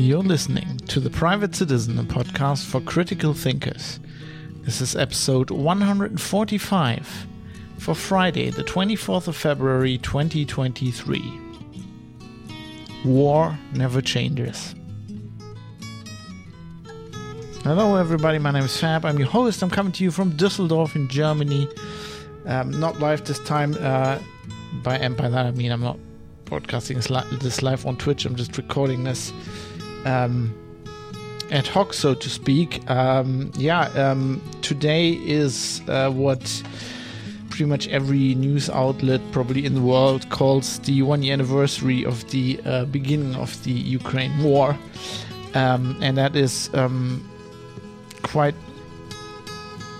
You're listening to The Private Citizen, a podcast for critical thinkers. This is episode 145 for Friday, the 24th of February 2023. War never changes. Hello, everybody. My name is Fab. I'm your host. I'm coming to you from Düsseldorf in Germany. Um, not live this time. Uh, by and by that I mean I'm not broadcasting this live on Twitch. I'm just recording this um, ad hoc, so to speak. Um, yeah, um, today is uh, what pretty much every news outlet probably in the world calls the one year anniversary of the uh, beginning of the Ukraine war. Um, and that is um, quite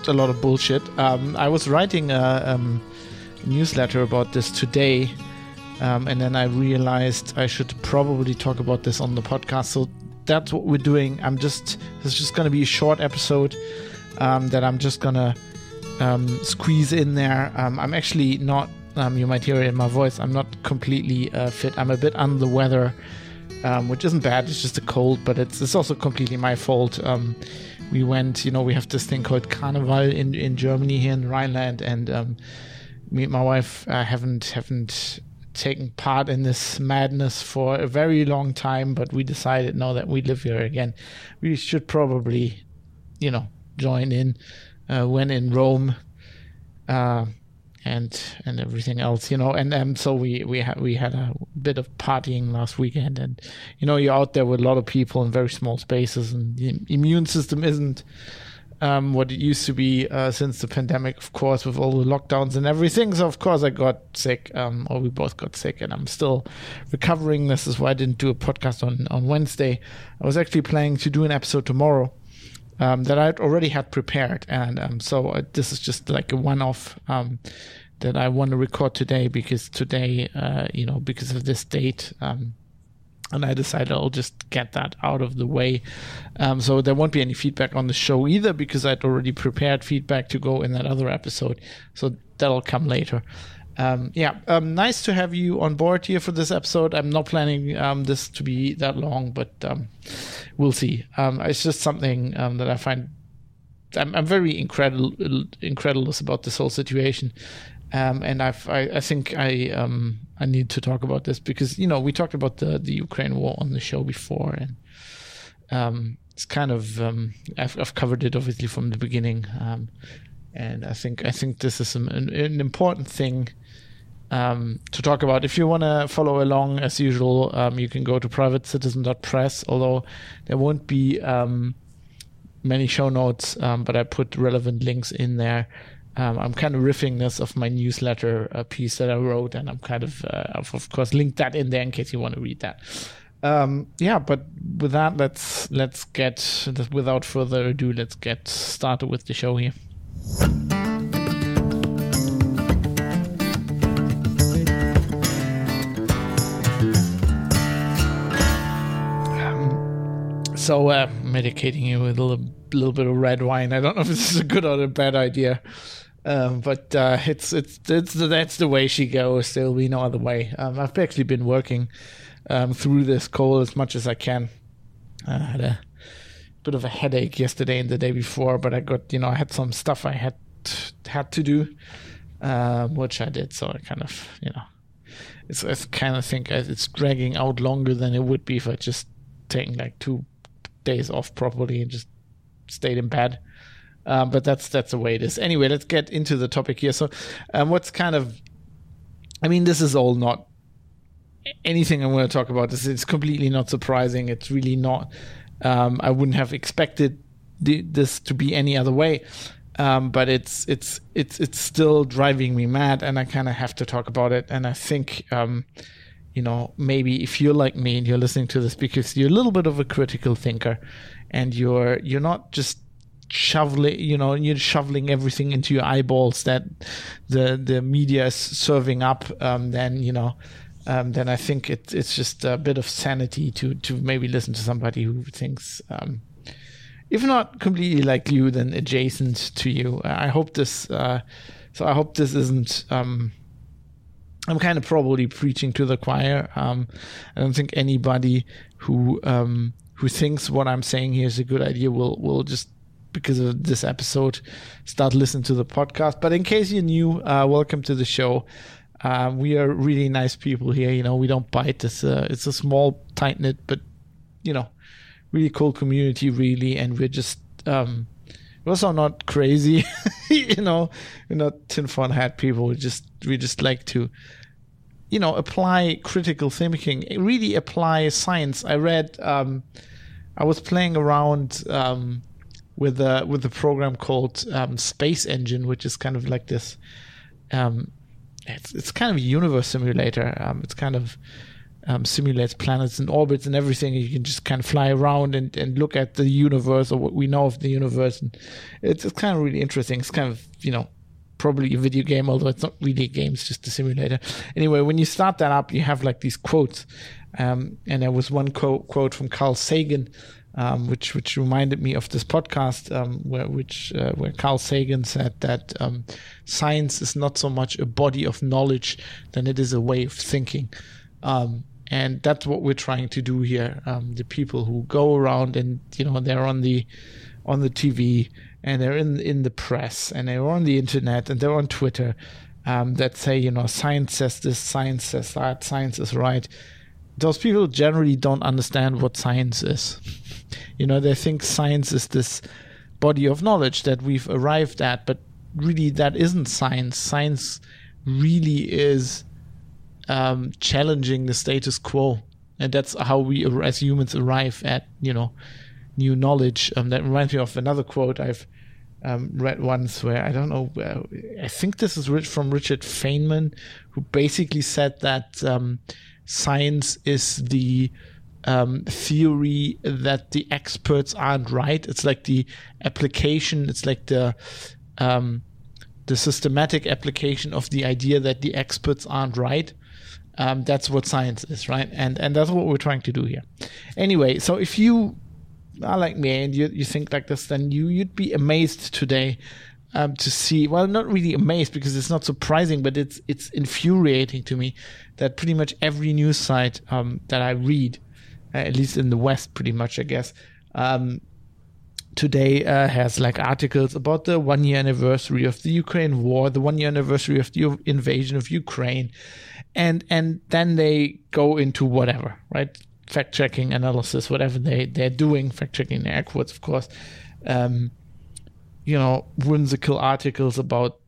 a lot of bullshit. Um, I was writing a newsletter about this today um, and then I realized I should probably talk about this on the podcast. So that's what we're doing. I'm just, it's just going to be a short episode um, that I'm just going to um, squeeze in there. Um, I'm actually not, um, you might hear it in my voice, I'm not completely uh, fit. I'm a bit under the weather, um, which isn't bad. It's just a cold, but it's, it's also completely my fault. we went, you know, we have this thing called Carnival in, in Germany here in Rhineland, and me and my wife uh, haven't haven't taken part in this madness for a very long time, but we decided now that we live here again, we should probably, you know, join in uh, when in Rome, uh, and and everything else, you know. And um, so we we had we had a bit of partying last weekend, and you know, you're out there with a lot of people in very small spaces, and the immune system isn't um, what it used to be uh, since the pandemic, of course, with all the lockdowns and everything. So, of course, I got sick, um, or we both got sick, and I'm still recovering. This is why I didn't do a podcast on, on Wednesday. I was actually planning to do an episode tomorrow um, that I'd already had prepared. And um, so uh, this is just like a one off um, that I want to record today because today, uh, you know, because of this date, um, and I decided I'll just get that out of the way. Um, so there won't be any feedback on the show either because I'd already prepared feedback to go in that other episode. So that'll come later. Um, yeah, um, nice to have you on board here for this episode. I'm not planning um, this to be that long, but um, we'll see. Um, it's just something that I find I'm, I'm very incredible, incredulous about this whole situation. Um, and I've, I, I think I um, I need to talk about this because you know we talked about the the Ukraine war on the show before, and um, it's kind of um, I've, I've covered it obviously from the beginning, um, and I think I think this is an, an important thing um, to talk about. If you want to follow along as usual, you can go to privatecitizen.press. Although there won't be many show notes, but I put relevant links in there um, I'm kind of riffing this of my newsletter uh, piece that I wrote, and I'm kind of, uh, I've of course, linked that in there in case you want to read that. Um, yeah, but with that, let's let's get without further ado, let's get started with the show here. Um, so, uh, medicating you with a little, little bit of red wine. I don't know if this is a good or a bad idea. Um, but uh, it's it's it's that's the way she goes. There'll be no other way. Um, I've actually been working um, through this cold as much as I can. I had a bit of a headache yesterday and the day before, but I got you know I had some stuff I had had to do, um, which I did. So I kind of you know it's I kind of think it's dragging out longer than it would be if I just taken like two days off properly and just stayed in bed. Um, but that's that's the way it is. Anyway, let's get into the topic here. So, um, what's kind of, I mean, this is all not anything I'm going to talk about. This it's completely not surprising. It's really not. Um, I wouldn't have expected the, this to be any other way. Um, but it's it's it's it's still driving me mad, and I kind of have to talk about it. And I think, um, you know, maybe if you're like me and you're listening to this because you're a little bit of a critical thinker, and you're you're not just shoveling you know you're shoveling everything into your eyeballs that the the media is serving up um, then you know um, then I think it, it's just a bit of sanity to to maybe listen to somebody who thinks um, if not completely like you then adjacent to you. I hope this uh, so I hope this isn't um, I'm kind of probably preaching to the choir. Um, I don't think anybody who um, who thinks what I'm saying here is a good idea will will just because of this episode start listening to the podcast. But in case you're new, uh, welcome to the show. Uh, we are really nice people here. You know, we don't bite. It's a it's a small, tight knit, but you know, really cool community, really, and we're just um, we're also not crazy. you know, we're not tinfoil hat people. We just we just like to you know apply critical thinking really apply science i read um, i was playing around um, with a with a program called um, space engine which is kind of like this um, it's, it's kind of a universe simulator um, it's kind of um, simulates planets and orbits and everything you can just kind of fly around and, and look at the universe or what we know of the universe and it's, it's kind of really interesting it's kind of you know probably a video game, although it's not really a game, it's just a simulator. Anyway, when you start that up, you have like these quotes. Um, and there was one quote, quote from Carl Sagan, um, which which reminded me of this podcast, um, where which uh, where Carl Sagan said that um, science is not so much a body of knowledge than it is a way of thinking. Um, and that's what we're trying to do here. Um, the people who go around and you know they're on the on the TV and they're in in the press and they're on the internet and they're on Twitter um, that say you know science says this, science says that, science is right. Those people generally don't understand what science is. You know, they think science is this body of knowledge that we've arrived at, but really that isn't science. Science really is um, challenging the status quo, and that's how we as humans arrive at you know new knowledge. Um, that reminds me of another quote I've um, read once where I don't know, uh, I think this is from Richard Feynman, who basically said that um, science is the um, theory that the experts aren't right. It's like the application, it's like the um, the systematic application of the idea that the experts aren't right. Um, that's what science is, right? And and that's what we're trying to do here. Anyway, so if you are like me and you, you think like this, then you you'd be amazed today um, to see. Well, not really amazed because it's not surprising, but it's it's infuriating to me that pretty much every news site um, that I read, at least in the West, pretty much I guess, um, today uh, has like articles about the one year anniversary of the Ukraine war, the one year anniversary of the invasion of Ukraine, and and then they go into whatever, right? fact checking analysis, whatever they they're doing, fact checking air quotes, of course. Um, you know, whimsical articles about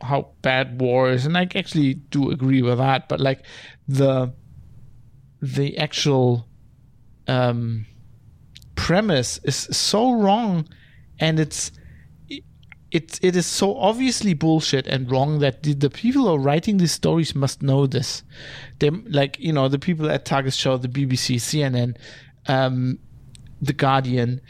how bad war is, and I actually do agree with that. But like the the actual um, premise is so wrong, and it's it it is so obviously bullshit and wrong that the, the people who are writing these stories must know this. They like you know the people at Tagesschau, the BBC, CNN, um, the Guardian,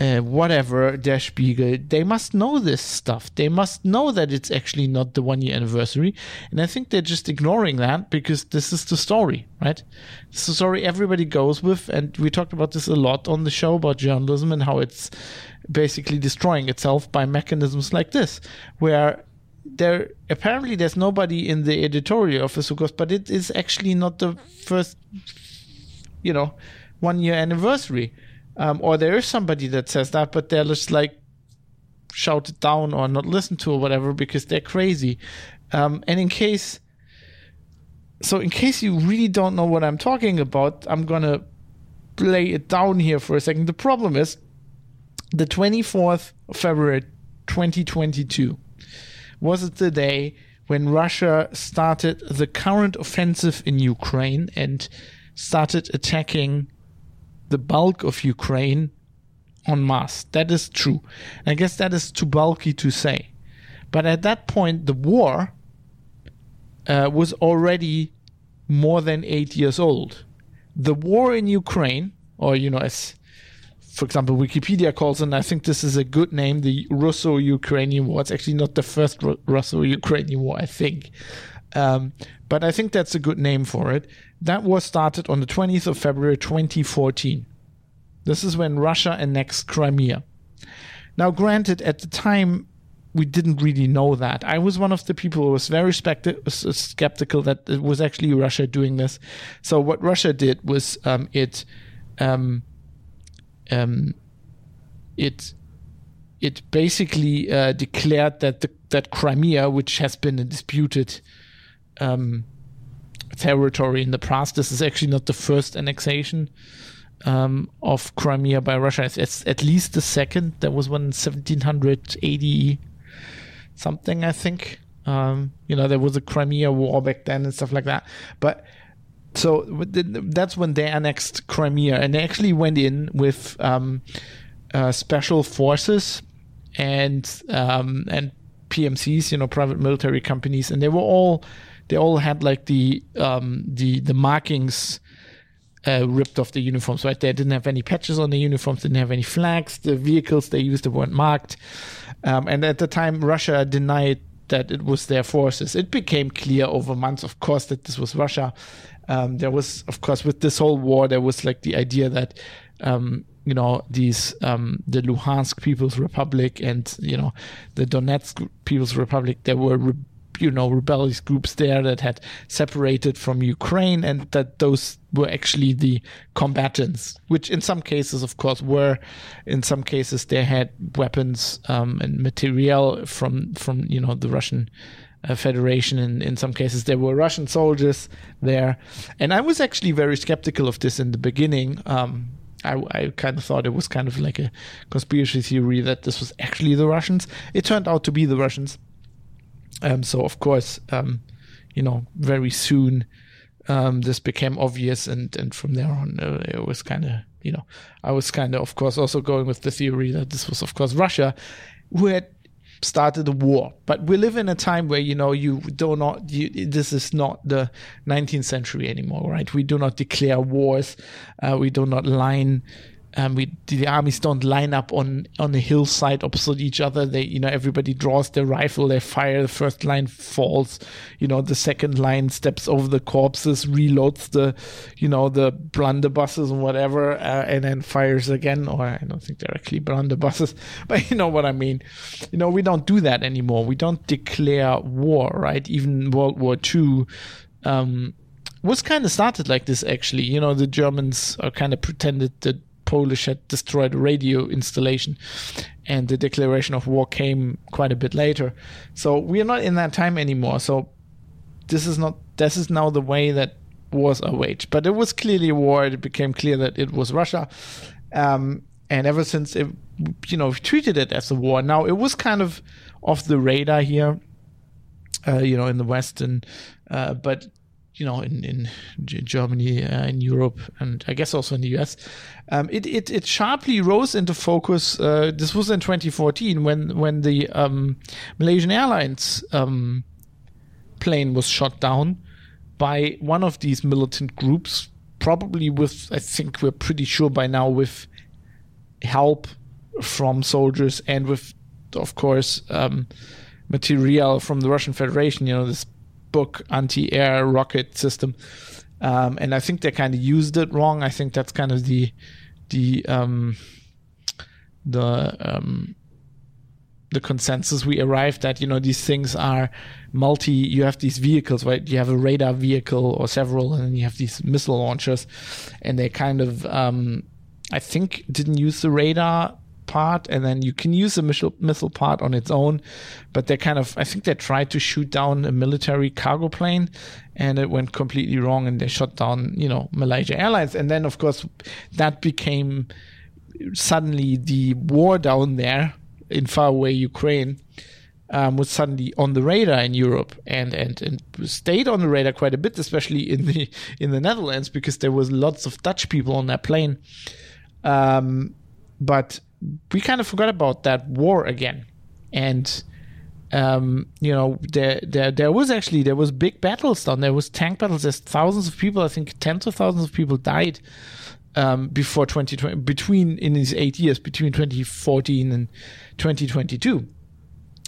uh, whatever, Der Spiegel, they must know this stuff. They must know that it's actually not the one year anniversary. And I think they're just ignoring that because this is the story, right? It's the story everybody goes with. And we talked about this a lot on the show about journalism and how it's basically destroying itself by mechanisms like this, where there apparently there's nobody in the editorial office who goes, but it is actually not the first, you know, one year anniversary um, or there is somebody that says that, but they're just like shouted down or not listened to or whatever because they're crazy. Um, and in case, so in case you really don't know what I'm talking about, I'm gonna lay it down here for a second. The problem is the 24th of February 2022 was it the day when Russia started the current offensive in Ukraine and started attacking the bulk of Ukraine on masse. That is true. I guess that is too bulky to say. But at that point, the war uh, was already more than eight years old. The war in Ukraine, or, you know, as for example, Wikipedia calls and I think this is a good name, the Russo Ukrainian War. It's actually not the first Russo Ukrainian War, I think. Um, but I think that's a good name for it. That war started on the 20th of February 2014. This is when Russia annexed Crimea. Now, granted, at the time, we didn't really know that. I was one of the people who was very skeptical that it was actually Russia doing this. So, what Russia did was um, it um, um, it it basically uh, declared that the, that Crimea, which has been a disputed um, territory in the past, this is actually not the first annexation um, of Crimea by Russia. It's, it's, at least the second. There was in 1780 something, I think. Um, you know, there was a Crimea war back then and stuff like that. But so that's when they annexed Crimea, and they actually went in with um, uh, special forces and um, and PMCs, you know, private military companies, and they were all they all had like the um, the the markings uh, ripped off the uniforms. Right, they didn't have any patches on the uniforms, didn't have any flags. The vehicles they used weren't marked, um, and at the time Russia denied that it was their forces. It became clear over months, of course, that this was Russia. Um, there was, of course, with this whole war, there was like the idea that um, you know these um, the Luhansk People's Republic and you know the Donetsk People's Republic. There were re- you know rebellious groups there that had separated from Ukraine, and that those were actually the combatants, which in some cases, of course, were. In some cases, they had weapons um, and material from from you know the Russian. Uh, Federation. In, in some cases, there were Russian soldiers there. And I was actually very skeptical of this in the beginning. Um, I, I kind of thought it was kind of like a conspiracy theory that this was actually the Russians. It turned out to be the Russians. Um, so of course, um, you know, very soon um, this became obvious, and and from there on, uh, it was kind of you know, I was kind of of course also going with the theory that this was of course Russia, who had started a war. But we live in a time where you know you do not. You, this is not the 19th century anymore, right? We do not declare wars. Uh, we do not line we the armies don't line up on on a hillside opposite each other. They you know everybody draws their rifle, they fire. The first line falls, you know the second line steps over the corpses, reloads the you know the blunderbusses and whatever, uh, and then fires again. Or I don't think they're actually blunderbusses, but you know what I mean. You know we don't do that anymore. We don't declare war, right? Even World War Two. Um, was kind of started like this actually. You know, the Germans are kind of pretended that Polish had destroyed a radio installation, and the declaration of war came quite a bit later. So we are not in that time anymore. So this is not this is now the way that wars are waged. But it was clearly a war. It became clear that it was Russia, um, and ever since it, you know, treated it as a war. Now it was kind of off the radar here, uh, you know, in the West, and uh, but you know, in in Germany, uh, in Europe, and I guess also in the US, um, it, it it sharply rose into focus. Uh, this was in 2014 when when the um, Malaysian Airlines um, plane was shot down by one of these militant groups, probably with I think we're pretty sure by now with help from soldiers and with, of course, um, material from the Russian Federation. You know this Buk anti-air rocket system. Um, and I think they kind of used it wrong. I think that's kind of the the um, the um, the consensus we arrived at. You know, these things are multi. You have these vehicles, right? You have a radar vehicle or several, and you have these missile launchers, and they kind of, um, I think, didn't use the radar part, and then you can use the missile, missile part on its own. But they kind of, I think they tried to shoot down a military cargo plane, and it went completely wrong, and they shot down, you know, Malaysia Airlines. And then, of course, that became suddenly the war down there in faraway Ukraine. Um, was suddenly on the radar in Europe and, and and stayed on the radar quite a bit, especially in the in the Netherlands because there was lots of Dutch people on that plane. Um, but we kind of forgot about that war again, and um, you know there there there was actually there was big battles done. There was tank battles. There's thousands of people. I think tens of thousands of people died um, before 2020 between in these eight years between 2014 and 2022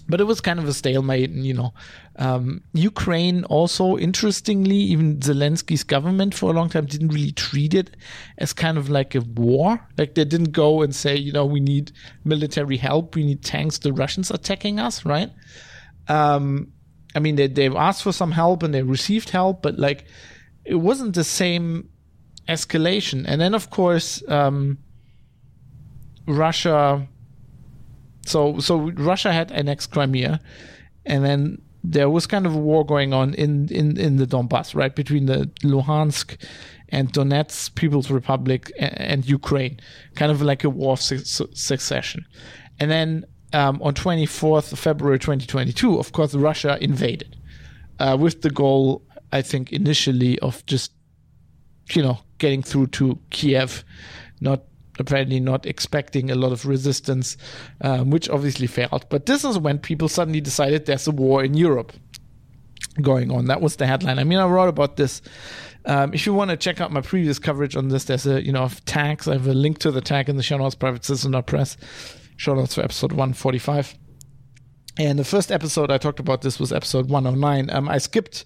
but it was kind of a stalemate. And, you know, um, Ukraine also, interestingly, even Zelensky's government for a long time didn't really treat it as kind of like a war. Like they didn't go and say, you know, we need military help, we need tanks, the Russians attacking us, right? Um, I mean, they, they've asked for some help and they received help, but like it wasn't the same escalation. And then, of course, um, Russia. So so Russia had annexed Crimea, and then there was kind of a war going on in in in the Donbass, right between the Luhansk and Donetsk People's Republic and, and Ukraine, kind of like a war of su- succession. And then um, on 24th February 2022, of course, Russia invaded uh, with the goal, I think, initially of just you know getting through to Kiev, not apparently not expecting a lot of resistance, um, which obviously failed. But this is when people suddenly decided there's a war in Europe going on. That was the headline. I mean, I wrote about this. Um, if you want to check out my previous coverage on this, there's a you know of tags. I have a link to the tag in the show notes. Private Citizen Press show notes for episode 145. And the first episode I talked about this was episode 109. Um, I skipped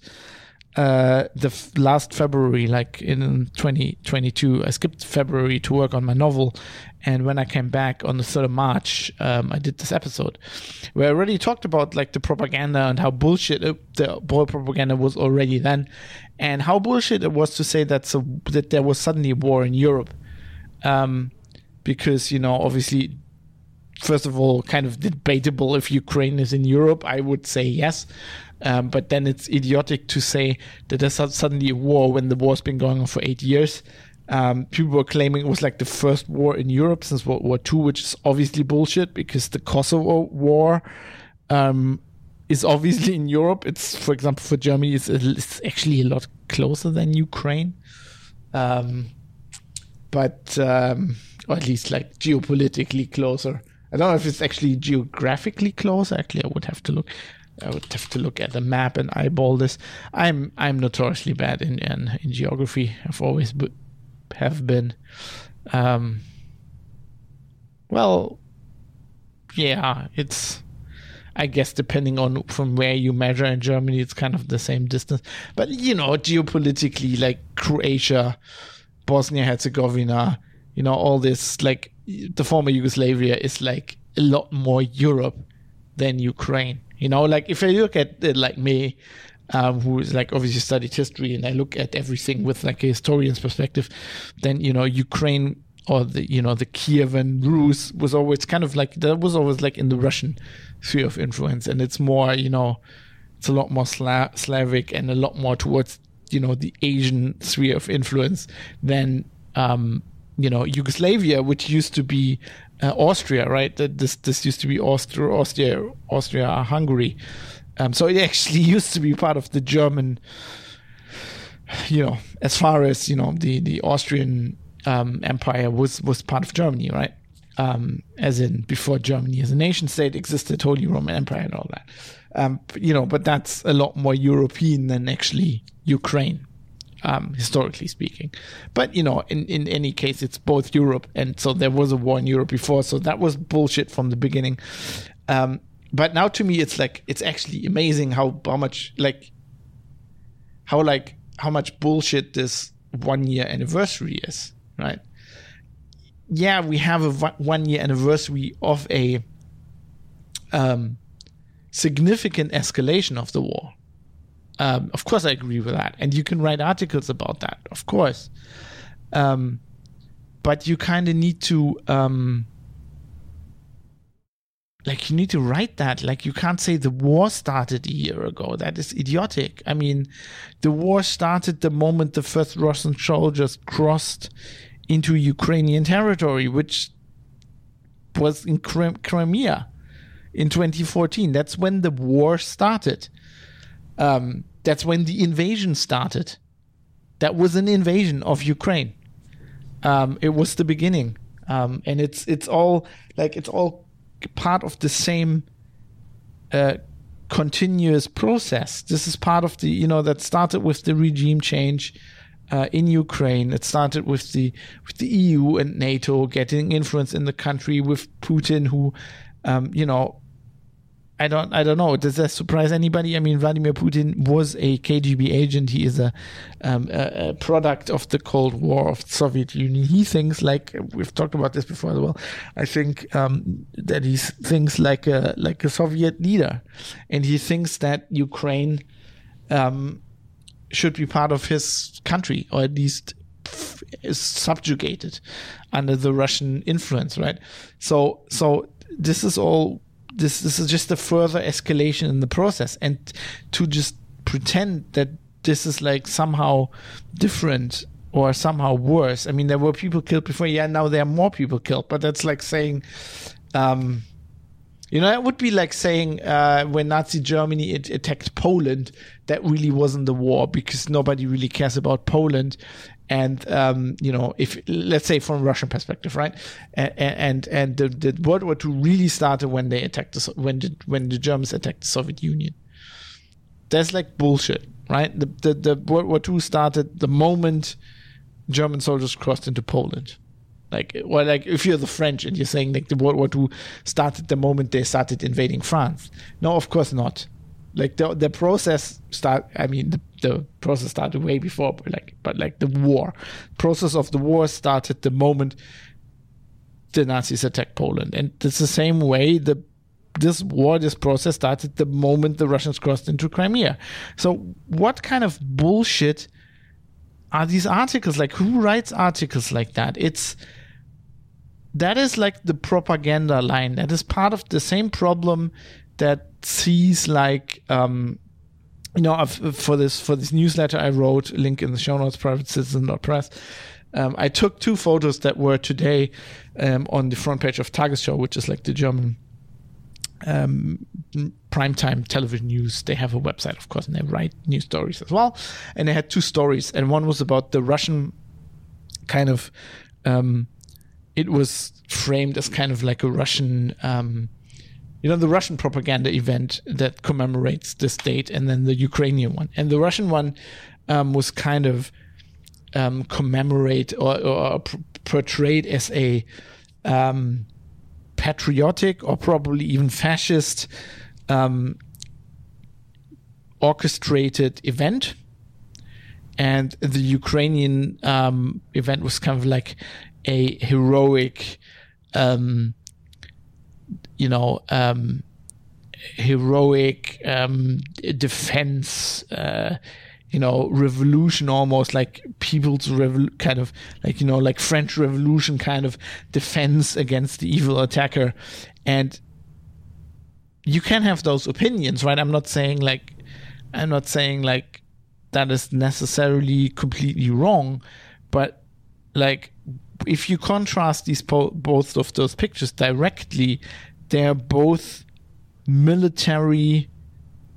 uh, the f- last February, like in 2022, I skipped February to work on my novel. And when I came back on the 3rd of March, um, I did this episode where I already talked about like the propaganda and how bullshit it, the boy propaganda was already then, and how bullshit it was to say that so that there was suddenly war in Europe, um, because you know obviously, first of all, kind of debatable if Ukraine is in Europe. I would say yes. Um, but then it's idiotic to say that there's suddenly a war when the war's been going on for eight years. Um, people were claiming it was like the first war in Europe since World War II, which is obviously bullshit because the Kosovo War um, is obviously in Europe. It's, for example, for Germany, it's, it's actually a lot closer than Ukraine. Um, but, um, or at least like geopolitically closer. I don't know if it's actually geographically close. Actually, I would have to look. I would have to look at the map and eyeball this. I'm I'm notoriously bad in in, in geography. I've always have been. Um, well, yeah, it's. I guess depending on from where you measure in Germany, it's kind of the same distance. But you know, geopolitically, like Croatia, Bosnia Herzegovina, you know, all this like the former Yugoslavia is like a lot more Europe than Ukraine. You know, like if I look at uh, like me, um, who is like obviously studied history, and I look at everything with like a historian's perspective, then you know Ukraine or the you know the Kievan Rus was always kind of like that was always like in the Russian sphere of influence, and it's more you know it's a lot more Sla- Slavic and a lot more towards you know the Asian sphere of influence than um, you know Yugoslavia, which used to be uh, Austria, right? That this this used to be Austria, Austria, Austria, Hungary. Um, so it actually used to be part of the German. You know, as far as you know, the the Austrian um, Empire was was part of Germany, right? Um, as in before Germany as a nation state existed, Holy Roman Empire and all that. Um, you know, but that's a lot more European than actually Ukraine um, historically speaking. But you know, in in any case, it's both Europe and so there was a war in Europe before, so that was bullshit from the beginning. Um, but now to me, it's like it's actually amazing how how much like how like how much bullshit this one year anniversary is, right? Yeah, we have a one year anniversary of a um, significant escalation of the war um, of course, I agree with that, and you can write articles about that, of course. Um, but you kind of need to, um, like, you need to write that. Like, you can't say the war started a year ago. That is idiotic. I mean, the war started the moment the first Russian soldiers crossed into Ukrainian territory, which was in Crimea in 2014. That's when the war started. Um, that's when the invasion started. That was an invasion of Ukraine. Um, it was the beginning, um, and it's it's all like it's all part of the same uh, continuous process. This is part of the you know that started with the regime change. Uh, in Ukraine. It started with the with the EU and NATO getting influence in the country with Putin, who, um, you know, I don't I don't know. Does that surprise anybody? I mean, Vladimir Putin was a KGB agent. He is a, um, a, a, product of the Cold War of the Soviet Union. He thinks like we've talked about this before as well. I think um, that he thinks like a like a Soviet leader, and he thinks that Ukraine um, should be part of his country, or at least is subjugated under the Russian influence, right? So so this is all this this is just a further escalation in the process, and to just pretend that this is like somehow different or somehow worse. I mean, there were people killed before. Yeah, now there are more people killed, but that's like saying, um, you know, it would be like saying uh, when Nazi Germany it attacked Poland, that really wasn't the war because nobody really cares about Poland. And um, you know, if let's say from a Russian perspective, right? And and, and the, the World War II really started when they attacked the, when the, when the Germans attacked the Soviet Union. That's like bullshit, right? The the, the World War II started the moment German soldiers crossed into Poland. Like, well, like if you're the French and you're saying like the World War II started the moment they started invading France. No, of course not. Like the the process start. I mean, the, the process started way before, but like, but like the war process of the war started the moment the Nazis attacked Poland, and it's the same way the this war, this process started the moment the Russians crossed into Crimea. So, what kind of bullshit? are these articles like who writes articles like that it's that is like the propaganda line that is part of the same problem that sees like um you know for this for this newsletter i wrote link in the show notes private citizen.press um, i took two photos that were today um, on the front page of tagesschau which is like the german um, primetime television news. They have a website, of course, and they write news stories as well. And they had two stories, and one was about the Russian kind of. Um, it was framed as kind of like a Russian, um, you know, the Russian propaganda event that commemorates this date, and then the Ukrainian one. And the Russian one um, was kind of um, commemorate or, or, portrayed as a um, patriotic or probably even fascist um, orchestrated event. And the Ukrainian um, event was kind of like a heroic, um, you know, um, heroic um, defense. Uh, you know, revolution almost like people's revol- kind of like, you know, like French Revolution kind of defense against the evil attacker. And you can have those opinions, right? I'm not saying like, I'm not saying like that is necessarily completely wrong, but like, if you contrast these po- both of those pictures directly, they're both military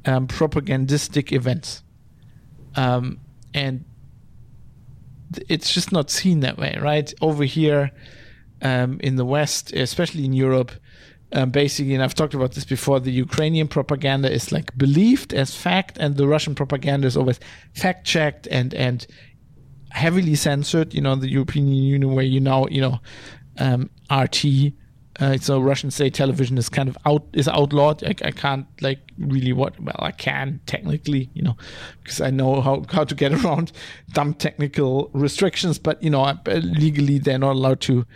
um, propagandistic events um, and it's just not seen that way, right? Over here um, in the West, especially in Europe, um, basically, and I've talked about this before, the Ukrainian propaganda is like believed as fact, and the Russian propaganda is always fact checked and and heavily censored. You know, the European Union, where you now, you know, um, RT uh, so Russian state television is kind of out is outlawed. I, I, can't like really what well I can technically you know because I know how how to get around dumb technical restrictions, but you know uh, legally they're not allowed to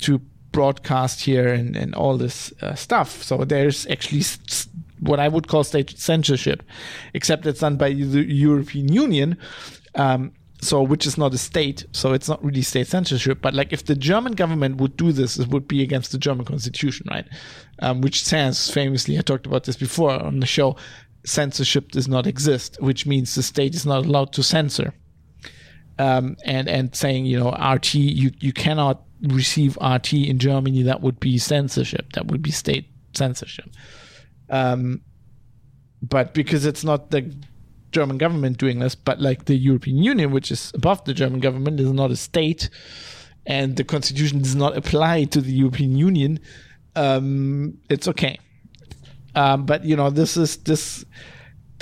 to broadcast here and and all this uh, stuff. So there's actually what I would call state censorship, except it's done by the European Union. Um, so which is not a state so it's not really state censorship but like if the german government would do this it would be against the german constitution right? Um, which says famously i talked about this before on the show censorship does not exist which means the state is not allowed to censor. Um, and and saying you know rt you you cannot receive rt in germany that would be censorship that would be state censorship. Um, but because it's not the German government doing this, but like the European Union, which is above the German government, is not a state, and the constitution does not apply to the European Union. Um, it's okay, um, but you know this is this.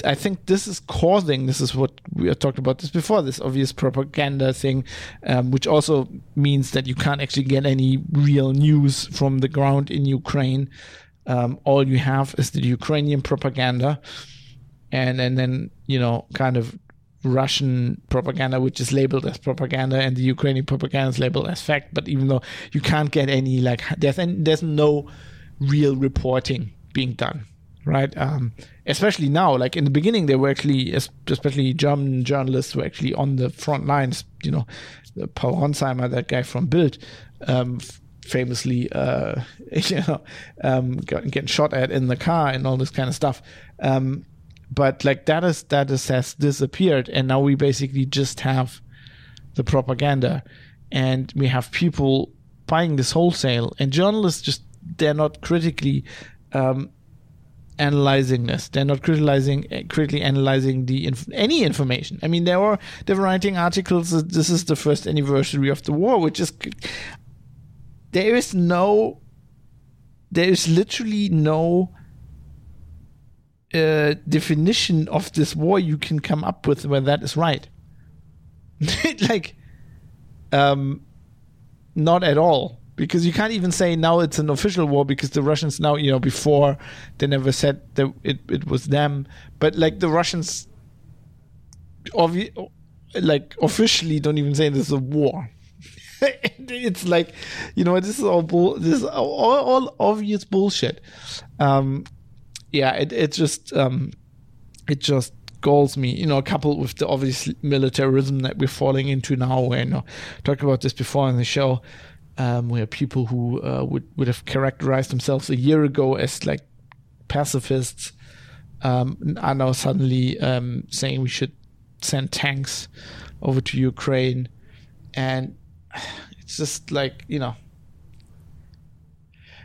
I think this is causing. This is what we talked about this before. This obvious propaganda thing, um, which also means that you can't actually get any real news from the ground in Ukraine. Um, all you have is the Ukrainian propaganda and and then you know kind of Russian propaganda, which is labeled as propaganda, and the Ukrainian propaganda is labeled as fact. But even though you can't get any like there's there's no real reporting being done, right? Um, especially now, like in the beginning, they were actually, especially German journalists, were actually on the front lines. You know, Paul Ronzheimer, that guy from Bild, um, famously, uh, you know, um, getting shot at in the car and all this kind of stuff. Um, but like that is that is has disappeared, and now we basically just have the propaganda, and we have people buying this wholesale, and journalists just they're not critically um, analyzing this. They're not criticizing, critically analyzing the inf- any information. I mean, there were they were writing articles. This is the first anniversary of the war, which is there is no, there is literally no uh, definition of this war you can come up with where that is right. like, um, not at all. Because you can't even say now it's an official war because the Russians now you know before they never said that it, it was them. But like the Russians obvi- like officially don't even say this is a war. It's like you know this is all bull this is all, all obvious bullshit. Um yeah it, it just um it just galls me you know coupled with the obvious militarism that we're falling into now. Where you know talked about this before in the show um, where people who uh, would would have characterized themselves a year ago as like pacifists um, are now suddenly um, saying we should send tanks over to Ukraine, and it's just like you know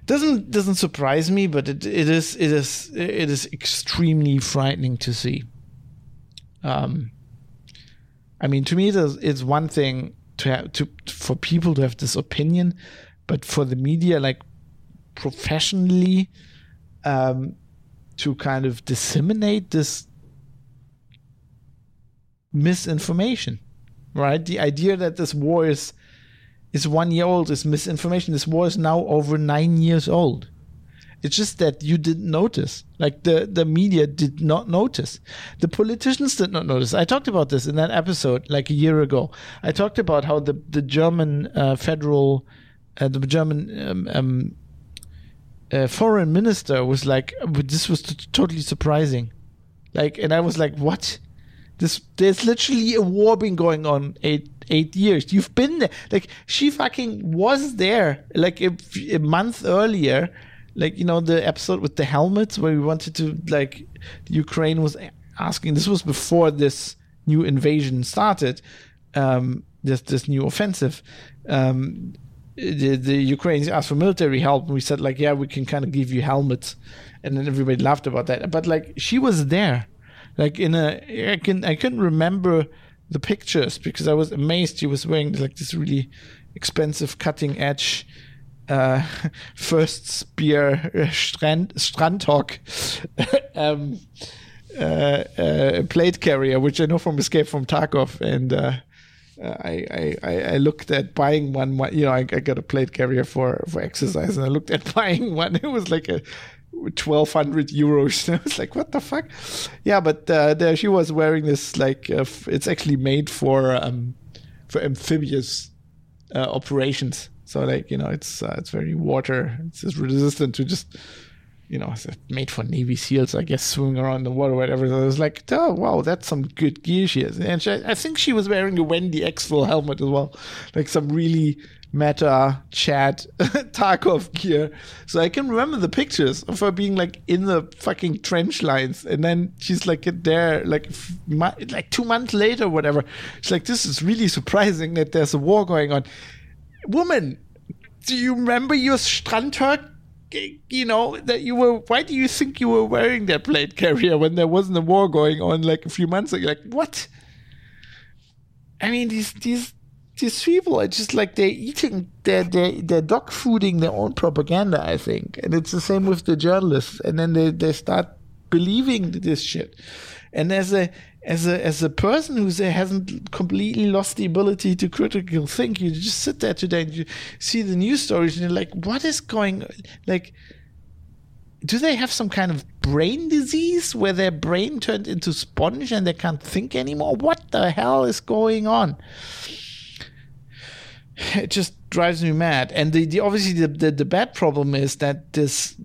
doesn't doesn't surprise me, but it, it is it is it is extremely frightening to see. Um, I mean, to me, it's one thing to have to for people to have this opinion, but for the media, like professionally, um, to kind of disseminate this misinformation, right? The idea that this war is is one year old is misinformation. This war is now over nine years old. It's just that you didn't notice. Like the, the media did not notice. The politicians did not notice. I talked about this in that episode like a year ago. I talked about how the, the German uh, federal, uh, the German um, um, uh, foreign minister was like, this was t- totally surprising. Like, and I was like, what? This, there's literally a war been going on eight eight years. You've been there. Like she fucking was there like a, a month earlier like you know the episode with the helmets where we wanted to like Ukraine was asking. This was before this new invasion started. Um, this this new offensive. Um, the the Ukrainians asked for military help, and we said like, yeah, we can kind of give you helmets, and then everybody laughed about that. But like, she was there, like in a I can I couldn't remember the pictures because I was amazed. he was wearing like this really expensive cutting edge uh, first spear uh, Strand Strandhogg um, uh, uh, plate carrier, which I know from Escape from Tarkov, and uh, I, I I looked at buying one. You know, I, I got a plate carrier for for exercise, and I looked at buying one. It was like a 1200 euros i was like what the fuck yeah but uh, there she was wearing this like uh, f- it's actually made for um for amphibious uh, operations so like you know, it's uh, it's very water. It's just resistant to just you know, made for Navy SEALs, I guess, swimming around the water, whatever. So I was like, oh wow, that's some good gear she has. And she, I think she was wearing a Wendy Exfil helmet as well, like some really meta chat Tarkov gear. So I can remember the pictures of her being like in the fucking trench lines, and then she's like there, like like two months later, whatever. She's like, this is really surprising that there's a war going on. Woman, do you remember your Strandhogg? You know that you were. Why do you think you were wearing that plate carrier when there wasn't a war going on like a few months ago? Like what? I mean, these these these people are just like they're eating, they're they're, they're dog fooding their own propaganda. I think, and it's the same with the journalists. And then they they start believing this shit. And as a as a as a person who hasn't completely lost the ability to critical think, you just sit there today and you see the news stories and you're like, what is going like do they have some kind of brain disease where their brain turned into sponge and they can't think anymore? What the hell is going on? It just drives me mad. And the, the obviously the, the, the bad problem is that this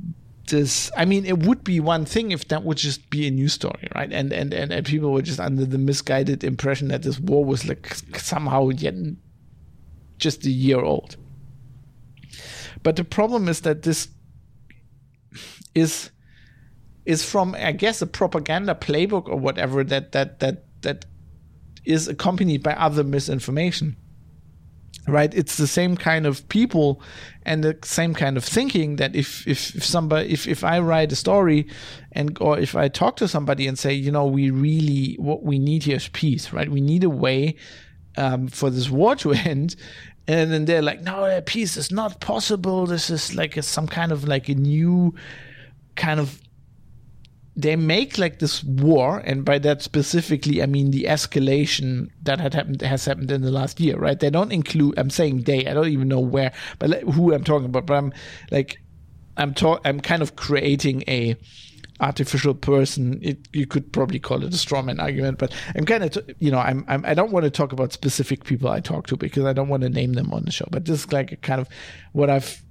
this i mean it would be one thing if that would just be a news story right? And and and, and people were just under the misguided impression that this war was like somehow yet just a year old. But the problem is that this is is from i guess a propaganda playbook or whatever that that that that is accompanied by other misinformation right? It's the same kind of people and the same kind of thinking that if if, if somebody if, if i write a story and or if i talk to somebody and say you know we really what we need here is peace right? We need a way um, for this war to end. And then they're like no peace is not possible. This is like a, some kind of like a new kind of they make like this war, and by that specifically, I mean the escalation that had happened has happened in the last year, right? They don't include. I'm saying they. I don't even know where, but like, who I'm talking about. But I'm like, I'm talk. I'm kind of creating a artificial person. It, you could probably call it a strawman argument, but I'm kind of, t- you know, I'm, I'm I don't want to talk about specific people I talk to because I don't want to name them on the show. But this is like a kind of what I've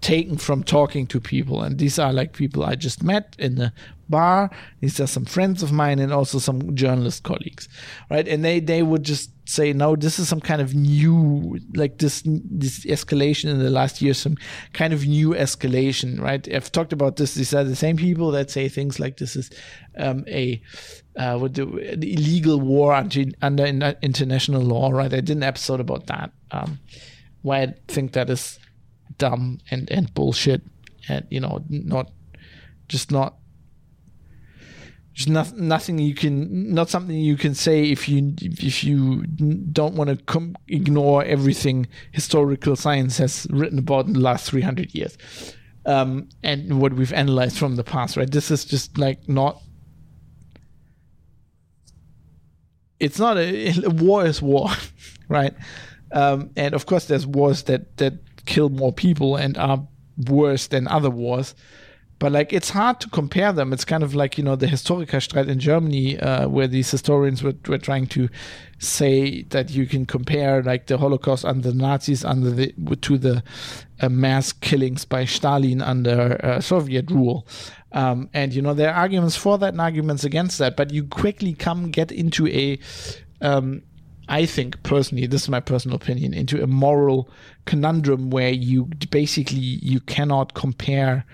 taken from talking to people. And these are like people i just met in the bar. These are some friends of mine and also some journalist colleagues right? And they they would just say no this is some kind of new like this this escalation in the last year some kind of new escalation right? I've talked about this. These are the same people that say things like this is um, a uh, with the, the, illegal war under, under international law right? I did an episode about that um, why i think that is dumb and and bullshit and you know not just not just not, nothing you can not something you can say if you if you don't want to com- ignore everything historical science has written about in the last 300 years. Um, and what we've analyzed from the past right? This is just like not it's not a, a war is war right? Um, and of course there's wars that that kill more people and are worse than other wars. But like it's hard to compare them. It's kind of like you know the Historikerstreit in Germany, uh, where these historians were, were trying to say that you can compare like the Holocaust under the Nazis under the to the uh, mass killings by Stalin under uh, Soviet rule. Um, and you know there are arguments for that and arguments against that, but you quickly come get into a um, I think personally, this is my personal opinion, into a moral conundrum where you basically you cannot compare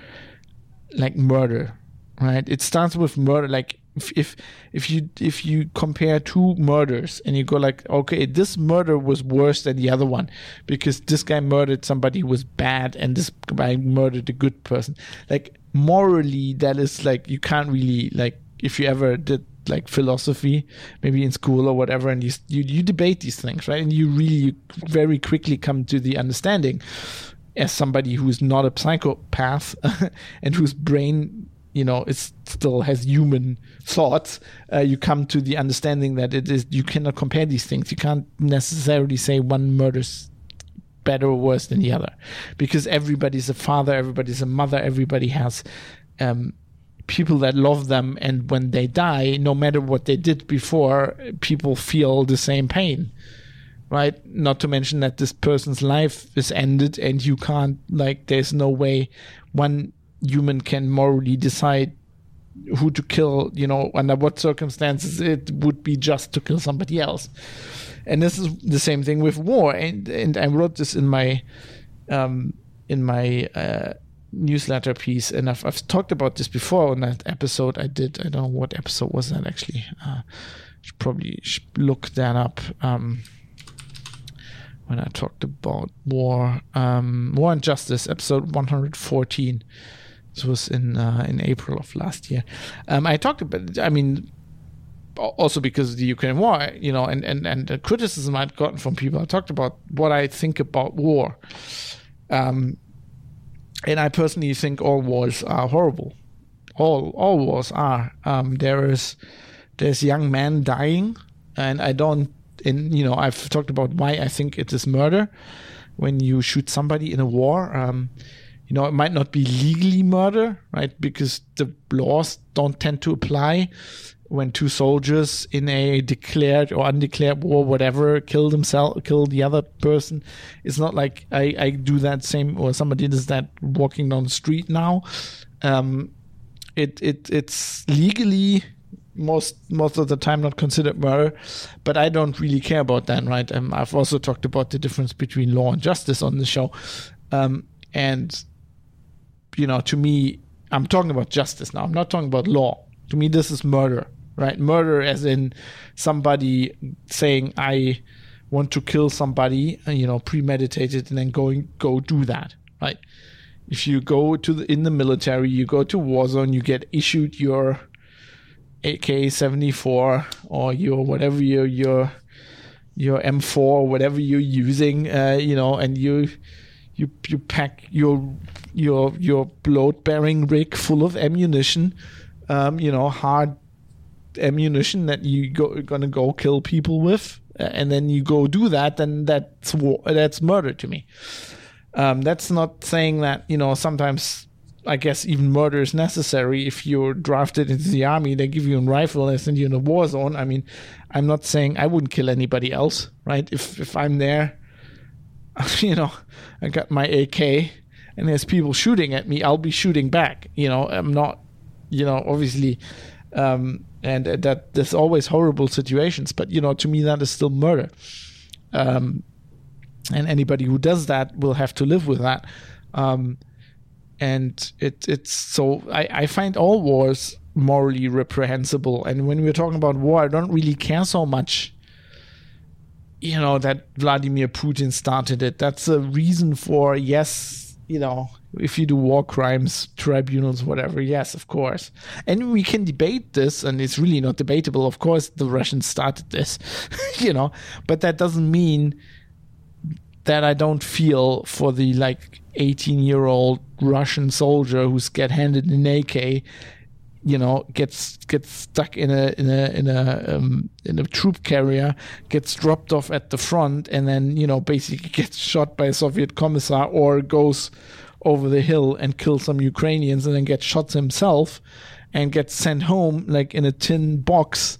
like murder, right? It starts with murder, like if, if if you if you compare two murders and you go like okay this murder was worse than the other one because this guy murdered somebody who was bad and this guy murdered a good person like morally that is like you can't really like if you ever did like philosophy, maybe in school or whatever, and you, you you debate these things, right? And you really very quickly come to the understanding, as somebody who is not a psychopath and whose brain, you know, is still has human thoughts. Uh, you come to the understanding that it is you cannot compare these things. You can't necessarily say one murders better or worse than the other, because everybody's a father, everybody's a mother, everybody has. Um, people that love them and when they die no matter what they did before people feel the same pain right? Not to mention that this person's life is ended and you can't like there's no way one human can morally decide who to kill you know under what circumstances it would be just to kill somebody else. And this is the same thing with war. And and i wrote this in my um in my uh newsletter piece, and I've, I've talked about this before on that episode I did. I don't know what episode was that actually. Uh, should probably look that up. Um, when I talked about war, um, war and justice, episode 114. This was in uh, in April of last year. Um, I talked about. I mean, also because of the Ukraine war, you know, and and and the criticism I'd gotten from people. I talked about what I think about war. Um, and I personally think all wars are horrible. All all wars are. Um, there is there's young men dying, and I don't. And you know, I've talked about why I think it is murder when you shoot somebody in a war. Um, you know, it might not be legally murder, right? Because the laws don't tend to apply when two soldiers in a declared or undeclared war, whatever, kill themselves, kill the other person. It's not like I, I do that same or somebody does that walking down the street now. Um, it it it's legally most most of the time not considered murder, but I don't really care about that, right? Um, I've also talked about the difference between law and justice on the show, um, and you know, to me, I'm talking about justice now. I'm not talking about law. To me, this is murder, right? Murder, as in somebody saying, "I want to kill somebody," you know, premeditated, and then going go do that, right? If you go to the in the military, you go to war zone, you get issued your AK seventy four or your whatever your your your M4 or whatever you're using, uh, you know, and you you you pack your your your load bearing rig full of ammunition, um, you know, hard ammunition that you go gonna go kill people with, and then you go do that, then that's war, that's murder to me. Um, that's not saying that you know sometimes I guess even murder is necessary if you're drafted into the army. They give you a rifle and send you in a war zone. I mean, I'm not saying I wouldn't kill anybody else, right? If if I'm there, you know, I got my AK and there's people shooting at me, I'll be shooting back. You know, I'm not, you know, obviously, um, and that there's always horrible situations, but you know, to me that is still murder. Um, and anybody who does that will have to live with that. Um, and it it's so I, I find all wars morally reprehensible. And when we're talking about war, I don't really care so much you know that Vladimir Putin started it. That's a reason for yes, you know, if you do war crimes tribunals, whatever. Yes, of course, and we can debate this, and it's really not debatable. Of course, the Russians started this, you know, but that doesn't mean that I don't feel for the like 18 year old Russian soldier who's get handed an AK you know gets gets stuck in a in a in a um, in a troop carrier gets dropped off at the front and then you know basically gets shot by a soviet commissar or goes over the hill and kill some ukrainians and then get shot himself and get sent home like in a tin box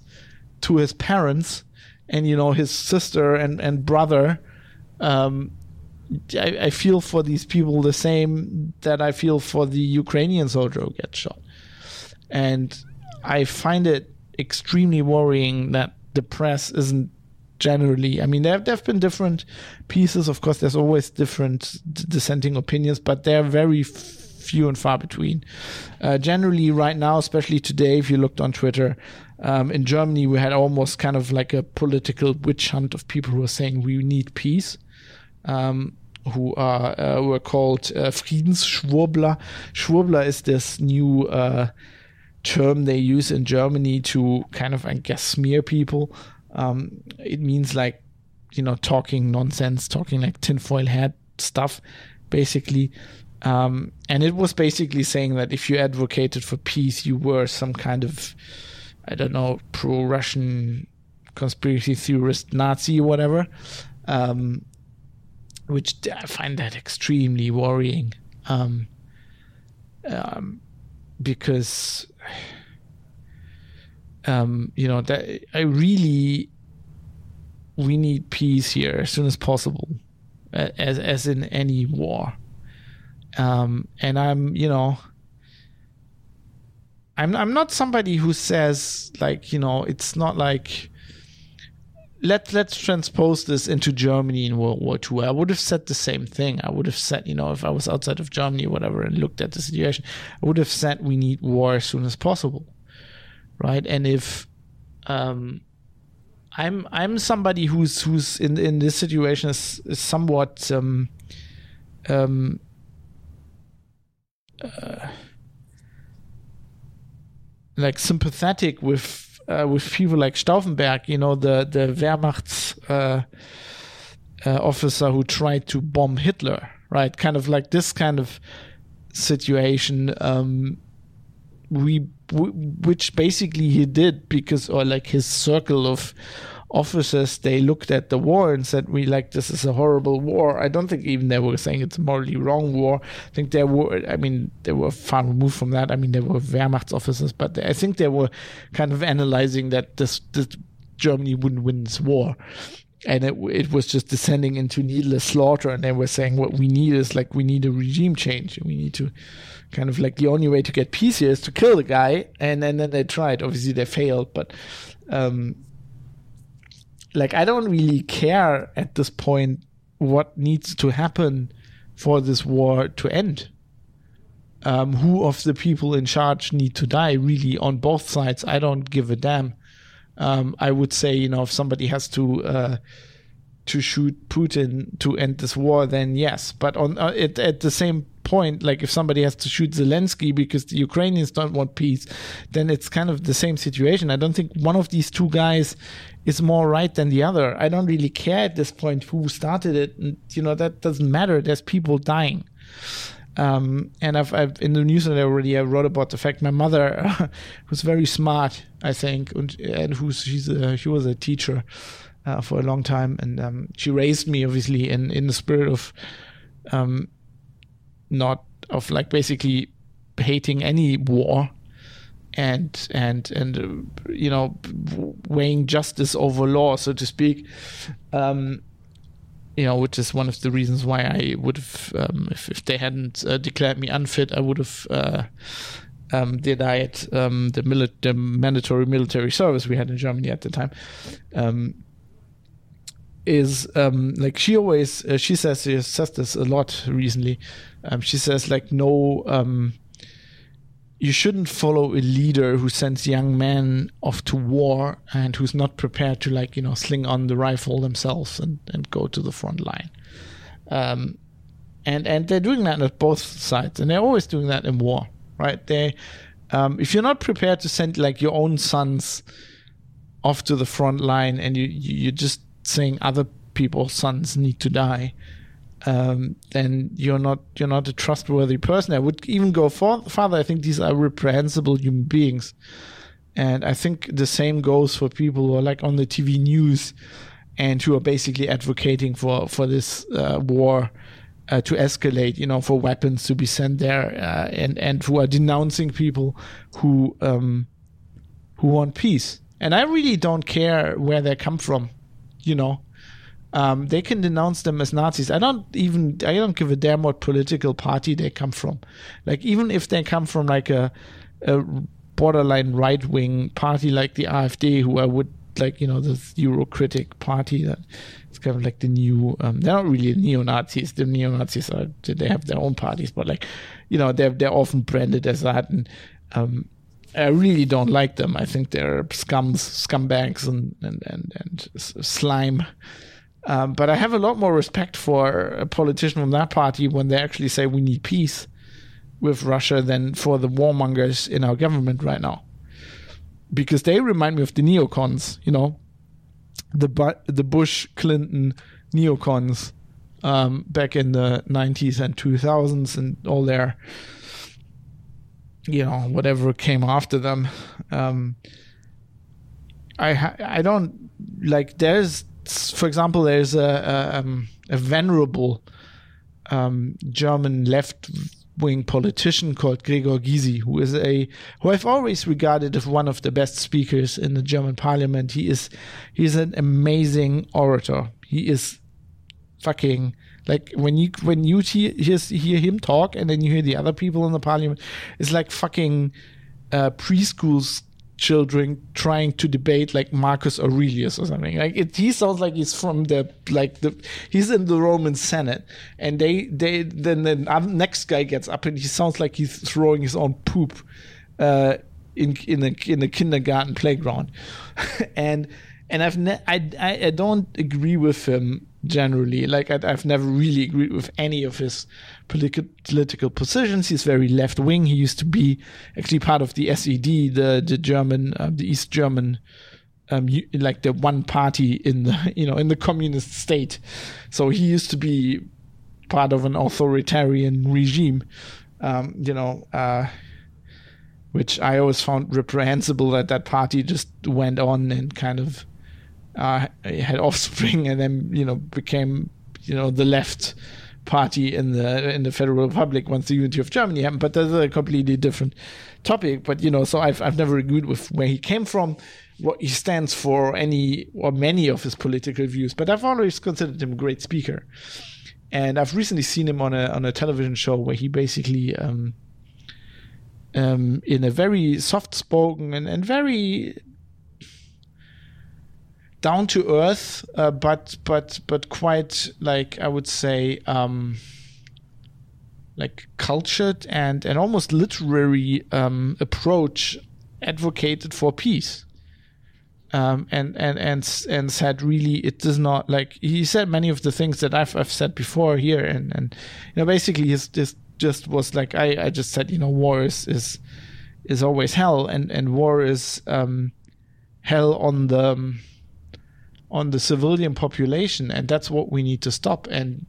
to his parents and you know his sister and and brother um, I, I feel for these people the same that I feel for the Ukrainian soldier who gets shot. And I find it extremely worrying that the press isn't generally i mean there have, been different pieces of course there's always different dissenting opinions but they're very few and far between uh, generally right now especially today if you looked on twitter um, in germany we had almost kind of like a political witch hunt of people who are saying we need peace um, who are uh, were called uh, Friedensschwurbler. Schwurbler is this new uh, term they use in Germany to kind of, I guess, smear people. Um, it means like, you know, talking nonsense, talking like tinfoil hat stuff, basically. Um, and it was basically saying that if you advocated for peace, you were some kind of, I don't know, pro Russian conspiracy theorist, Nazi, whatever. Um, which I find that extremely worrying. Um, um, because um, you know that I really we need peace here as soon as possible, as as in any war. Um, and I'm you know I'm I'm not somebody who says like you know it's not like let let's transpose this into Germany in World War II. I would have said the same thing. I would have said, you know, if I was outside of Germany or whatever and looked at the situation, I would have said we need war as soon as possible, right? And if um, I'm I'm somebody who's who's in in this situation is, is somewhat um, um, uh, like sympathetic with uh, with people like Stauffenberg, you know, the the Wehrmacht uh, uh, officer who tried to bomb Hitler, right? Kind of like this kind of situation. Um, we, which basically he did because, or like his circle of officers they looked at the war and said we like this is a horrible war. I don't think even they were saying it's a morally wrong war. I think they were i mean they were far removed from that. I mean they were wehrmacht officers but they, i think they were kind of analyzing that this, this germany wouldn't win this war and it, it was just descending into needless slaughter and they were saying what we need is like we need a regime change we need to kind of like the only way to get peace here is to kill the guy and, and then they tried obviously they failed but um like I don't really care at this point what needs to happen for this war to end. Um, who of the people in charge need to die really on both sides? I don't give a damn. Um, I would say, you know, if somebody has to uh, to shoot Putin to end this war, then yes. But on uh, it, at the same point, like if somebody has to shoot Zelensky because the Ukrainians don't want peace, then it's kind of the same situation. I don't think one of these two guys is more right than the other. I don't really care at this point who started it. And, you know, that doesn't matter. There's people dying. Um, and I've, I've, in the newsletter already I wrote about the fact my mother was very smart, I think, and, and who's she's a, she was a teacher uh, for a long time, and um, she raised me obviously in in the spirit of um, not of like basically hating any war and and and uh, you know weighing justice over law so to speak. Um, you know which is one of the reasons why i would have um, if, if they hadn't uh, declared me unfit i would have uh, um, denied um, the, mili- the mandatory military service we had in germany at the time um, is um, like she always uh, she says she says this a lot recently. Um, she says like no, um, you shouldn't follow a leader who sends young men off to war and who's not prepared to like you know sling on the rifle themselves and, and go to the front line. Um, and and they're doing that at both sides, and they're always doing that in war, right? They um, if you're not prepared to send like your own sons off to the front line and you you're just saying other people's sons need to die, um, then you're not you're not a trustworthy person. I would even go for, farther. I think these are reprehensible human beings, and I think the same goes for people who are like on the TV news and who are basically advocating for for this uh, war. Uh, to escalate, you know, for weapons to be sent there, uh, and and who are denouncing people who um, who want peace. And I really don't care where they come from you know, um, they can denounce them as Nazis. I don't even I don't give a damn what political party they come from. Like even if they come from like a, a borderline right wing party like the AfD, who I would like, you know, this Eurocritic party that it's kind of like the new. Um, they're not really neo Nazis. The neo Nazis are they have their own parties, but like, you know, they're they're often branded as that and. Um, I really don't like them. I think they're scums, scumbags, and and and, and slime. Um, but I have a lot more respect for a politician from that party when they actually say we need peace with Russia than for the warmongers in our government right now, because they remind me of the neocons. You know, the the Bush Clinton neocons um, back in the 90s and 2000s and all their you know whatever came after them um, i ha- i don't like there's for example there's a a, um, a venerable um, german left wing politician called Gregor Gysi, who is a who I've always regarded as one of the best speakers in the German parliament. He is he's an amazing orator. He is fucking like when you when you hear, hear him talk and then you hear the other people in the parliament, it's like fucking uh, children trying to debate like Marcus Aurelius or something. Like it, he sounds like he's from the like the he's in the Roman Senate, and they they then the next guy gets up and he sounds like he's throwing his own poop uh, in in a in a kindergarten playground, and and I've ne- I, I I don't agree with him generally. Like I, have never really agreed with any of his politi- political positions. He's very left wing. He used to be actually part of the SED, the the German, uh, the East German, um, like the one party in the you know in the communist state. So he used to be part of an authoritarian regime. Um, you know. Uh, which I always found reprehensible that that party just went on and kind of uh, had offspring and then you know became you know the left party in the in the Federal Republic once the unity of Germany happened. But that's a completely different topic. But you know, so I've I've never agreed with where he came from, what he stands for, any or many of his political views. But I've always considered him a great speaker, and I've recently seen him on a on a television show where he basically. Um, um, in a very soft spoken and, and very down to earth, uh, but but but quite like I would say um, like cultured and and almost literary um, approach advocated for peace. Um, and and and and said really it does not like he said many of the things that I've I've said before here and and you know basically his just just was like I I just said you know war is is is always hell and and war is um, hell on the um, on the civilian population, and that's what we need to stop. And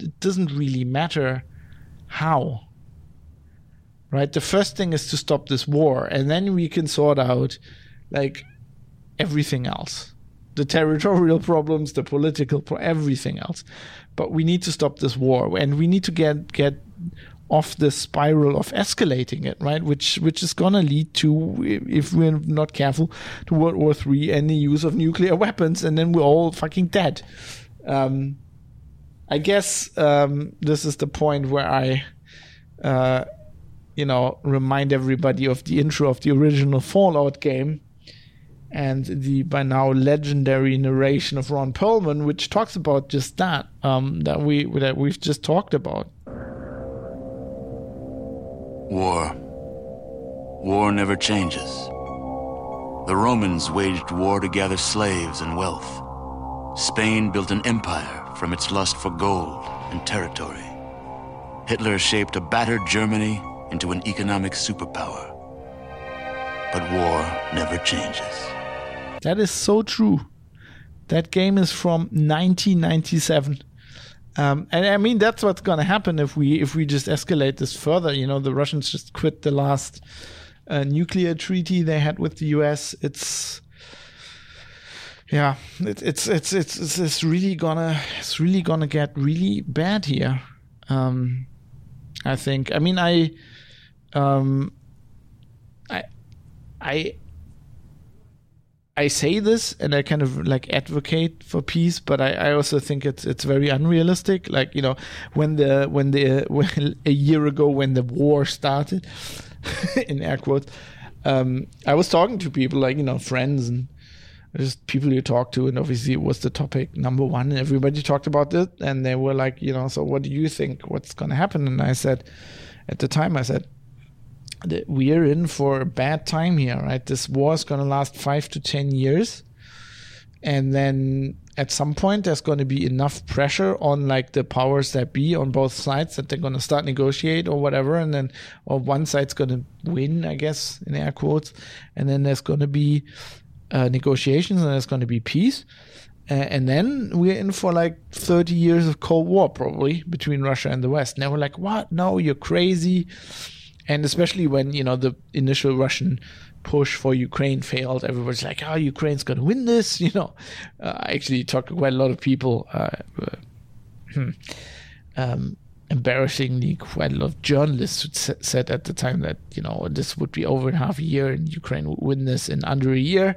it doesn't really matter how. Right? The first thing is to stop this war, and then we can sort out like everything else the territorial problems, the political, pro- everything else. But we need to stop this war, and we need to get get off the spiral of escalating it, right? Which which is gonna lead to, if we're not careful, to World War Three and the use of nuclear weapons, and then we're all fucking dead. Um, I guess um, this is the point where I, uh, you know, remind everybody of the intro of the original Fallout game and the by now legendary narration of Ron Perlman, which talks about just that um, that we that we've just talked about. War. War never changes. The Romans waged war to gather slaves and wealth. Spain built an empire from its lust for gold and territory. Hitler shaped a battered Germany into an economic superpower. But war never changes. That is so true. That game is from 1997. Um, and I mean that's what's going to happen if we if we just escalate this further. You know, the Russians just quit the last uh, nuclear treaty they had with the U.S. It's yeah, it, it's it's it's it's really gonna it's really gonna get really bad here. Um, I think. I mean, I um, I I I say this and I kind of like advocate for peace, but I, I also think it's it's very unrealistic. Like you know, when the when the when, a year ago when the war started, in air quotes, um, I was talking to people like you know friends and just people you talk to, and obviously it was the topic number one, and everybody talked about it, and they were like, you know, so what do you think? What's going to happen? And I said, at the time, I said, we're in for a bad time here, right? This war is going to last five to 10 years. And then at some point, there's going to be enough pressure on like the powers that be on both sides that they're going to start negotiate or whatever. And then, or one side's going to win, I guess, in air quotes. And then there's going to be uh, negotiations and there's going to be peace. And then we're in for like 30 years of Cold War, probably between Russia and the West. They were like, what? No, you're crazy and especially when you know the initial Russian push for Ukraine failed, everybody's like, "Oh, Ukraine's going to win this." You know, uh, I actually talked to quite a lot of people. Uh, uh hmm, um, embarrassingly, quite a lot of journalists said at the time that you know this would be over in half a year and Ukraine would win this in under a year.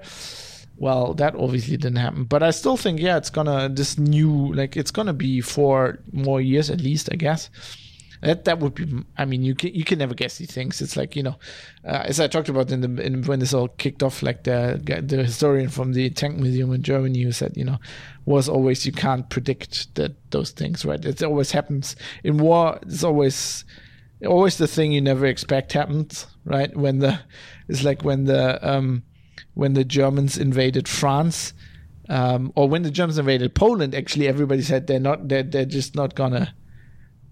Well, that obviously didn't happen, but I still think, yeah, it's gonna this new like it's gonna be four more years at least, I guess that that would be. I mean, you can you can never guess these things. It's like you know, uh, as I talked about in the in, when this all kicked off, like the the historian from the tank museum in Germany who said, you know, was always you can't predict that those things, right? It always happens in war. It's always always the thing you never expect happens, right? When the it's like when the um when the Germans invaded France. Um, or when the Germans invaded Poland, actually everybody said they're not they're, they're just not gonna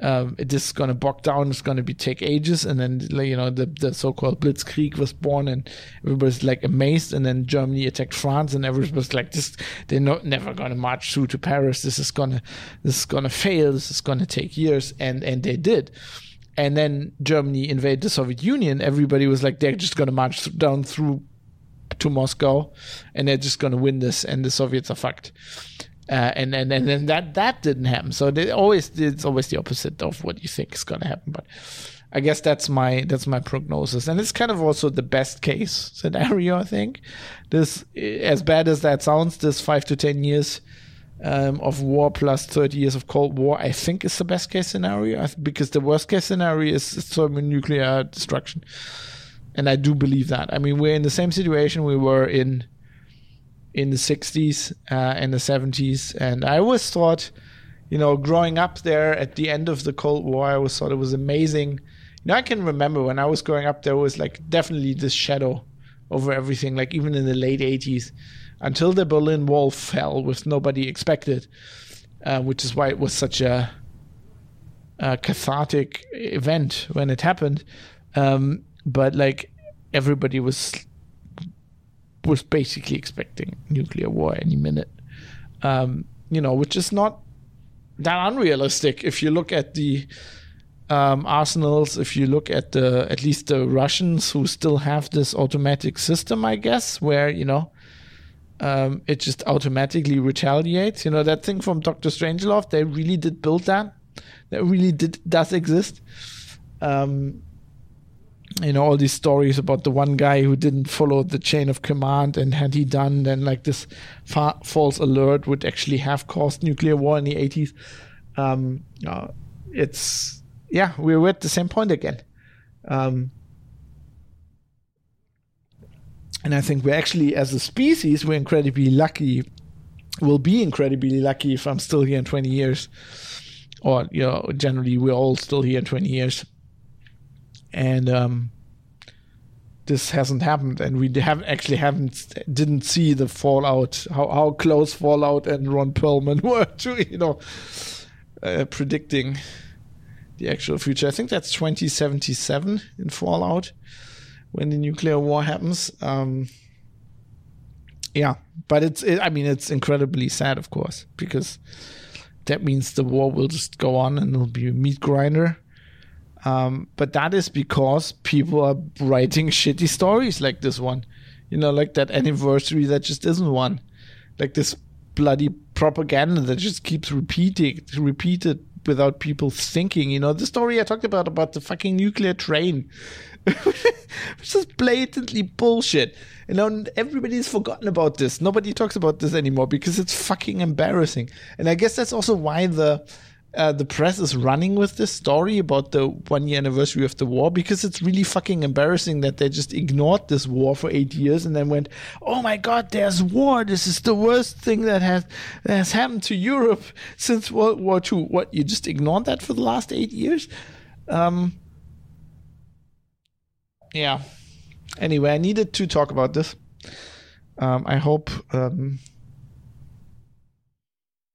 um, it is going to bog down. It's going to be take ages, and then you know the the so-called Blitzkrieg was born, and everybody's like amazed. And then Germany attacked France, and everybody's like, "This they're not never going to march through to Paris. This is gonna this is gonna fail. This is going to take years." And and they did. And then Germany invaded the Soviet Union. Everybody was like, "They're just going to march down through to Moscow, and they're just going to win this, and the Soviets are fucked. Uh, and and and then that that didn't happen. So they always it's always the opposite of what you think is going to happen. But I guess that's my that's my prognosis, and it's kind of also the best case scenario. I think this, as bad as that sounds, this five to ten years um, of war plus 30 years of Cold War, I think is the best case scenario because the worst case scenario is thermonuclear destruction. And I do believe that. I mean, we're in the same situation we were in in the 60s uh, and the 70s. And I always thought, you know, growing up there at the end of the Cold War, I always thought it was amazing. You know, I can remember when I was growing up, there was like definitely this shadow over everything, like even in the late 80s until the Berlin Wall fell, which nobody expected, uh, which is why it was such a, a cathartic event when it happened. Um, but like everybody was was basically expecting nuclear war any minute. Um, you know, which is not that unrealistic if you look at the um, arsenals. If you look at the at least the Russians who still have this automatic system, I guess, where you know um, it just automatically retaliates. You know that thing from Doctor Strangelove. They really did build that. That really did does exist. Um, you know all these stories about the one guy who didn't follow the chain of command, and had he done, then like this fa- false alert would actually have caused nuclear war in the eighties. Um, uh, it's yeah, we're at the same point again. Um, and I think we're actually, as a species, we're incredibly lucky. We'll be incredibly lucky if I'm still here in 20 years, or you know, generally we're all still here in 20 years, and um, this hasn't happened, and we have actually haven't didn't see the fallout, how how close Fallout and Ron Perlman were to you know uh, predicting the actual future. I think that's 2077 in Fallout when the nuclear war happens. Um, yeah, but it's it, I mean it's incredibly sad, of course, because that means the war will just go on and it'll be a meat grinder. Um, but that is because people are writing shitty stories like this one, you know, like that anniversary that just isn't one, like this bloody propaganda that just keeps repeating, repeated without people thinking. You know, the story I talked about about the fucking nuclear train which is blatantly bullshit. You know, everybody's forgotten about this. Nobody talks about this anymore because it's fucking embarrassing. And I guess that's also why the uh, the press is running with this story about the one year anniversary of the war because it's really fucking embarrassing that they just ignored this war for eight years and then went, "Oh my God, there's war! This is the worst thing that has that has happened to Europe since World War II." What you just ignored that for the last eight years? Um, yeah. Anyway, I needed to talk about this. Um, I hope. Um,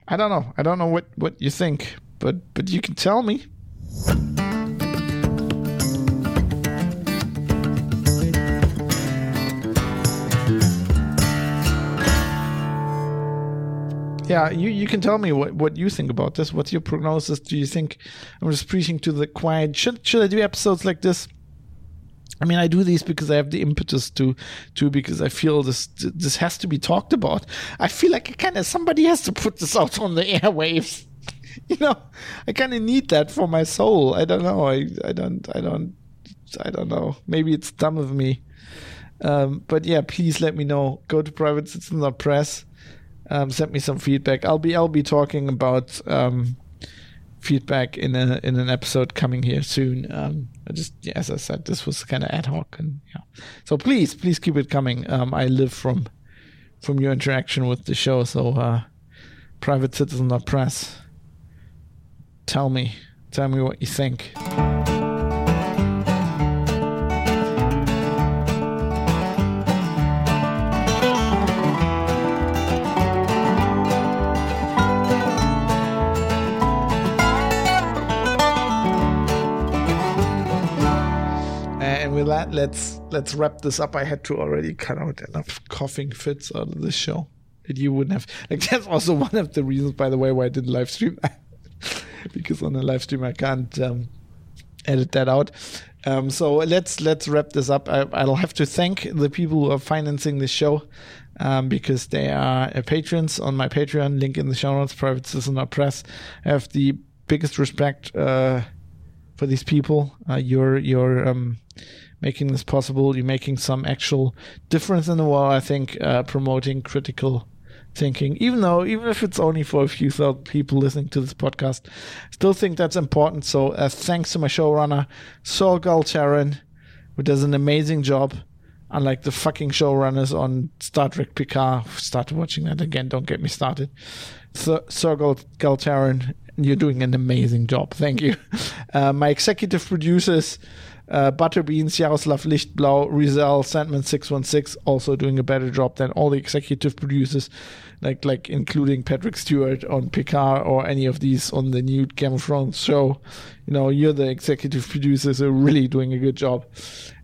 I don't know. I don't know what what you think, but but you can tell me. yeah, you, you can tell me what, what you think about this. What's your prognosis? Do you think I'm just preaching to the quiet? Should should I do episodes like this? I mean, I do these because I have the impetus to, to because I feel this this has to be talked about. I feel like kind of somebody has to put this out on the airwaves. you know, I kind of need that for my soul. I don't know. I I don't I don't I don't know. Maybe it's dumb of me. Um, but yeah, please let me know. Go to Private Citizen Press. Um, send me some feedback. I'll be I'll be talking about um, feedback in a in an episode coming here soon. Um, I just as I said, this was kind of ad hoc, and yeah. So please, please keep it coming. Um, I live from from your interaction with the show. So, uh, private citizen press. Tell me, tell me what you think. Uh, and with that, let's let's wrap this up. I had to already cut out enough coughing fits out of this show. And you wouldn't have like that's also one of the reasons, by the way, why I didn't live stream because on a live stream I can't um, edit that out. Um, so let's let's wrap this up. I, will have to thank the people who are financing this show um, because they are uh, patrons on my Patreon. Link in the show notes. Private Citizen Press. I have the biggest respect uh, for these people. Uh, you're you're um, making this possible. You're making some actual difference in the world. I think uh, promoting critical thinking, even though even if it's only for a few thousand people listening to this podcast, still think that's important. So uh, thanks to my showrunner Saul Galtaran, who does an amazing job. Unlike the fucking showrunners on Star Trek Picard, started watching that again. Don't get me started. Sir, Sir Galtaran, you're doing an amazing job. Thank you. Uh, my executive producers uh, Butterbeans, Jaroslav Lichtblau, Rizal, Sandman616 also doing a better job than all the executive producers, like like including Patrick Stewart on Picard or any of these on the new Game of Thrones show. You know, you're the executive producers are really doing a good job.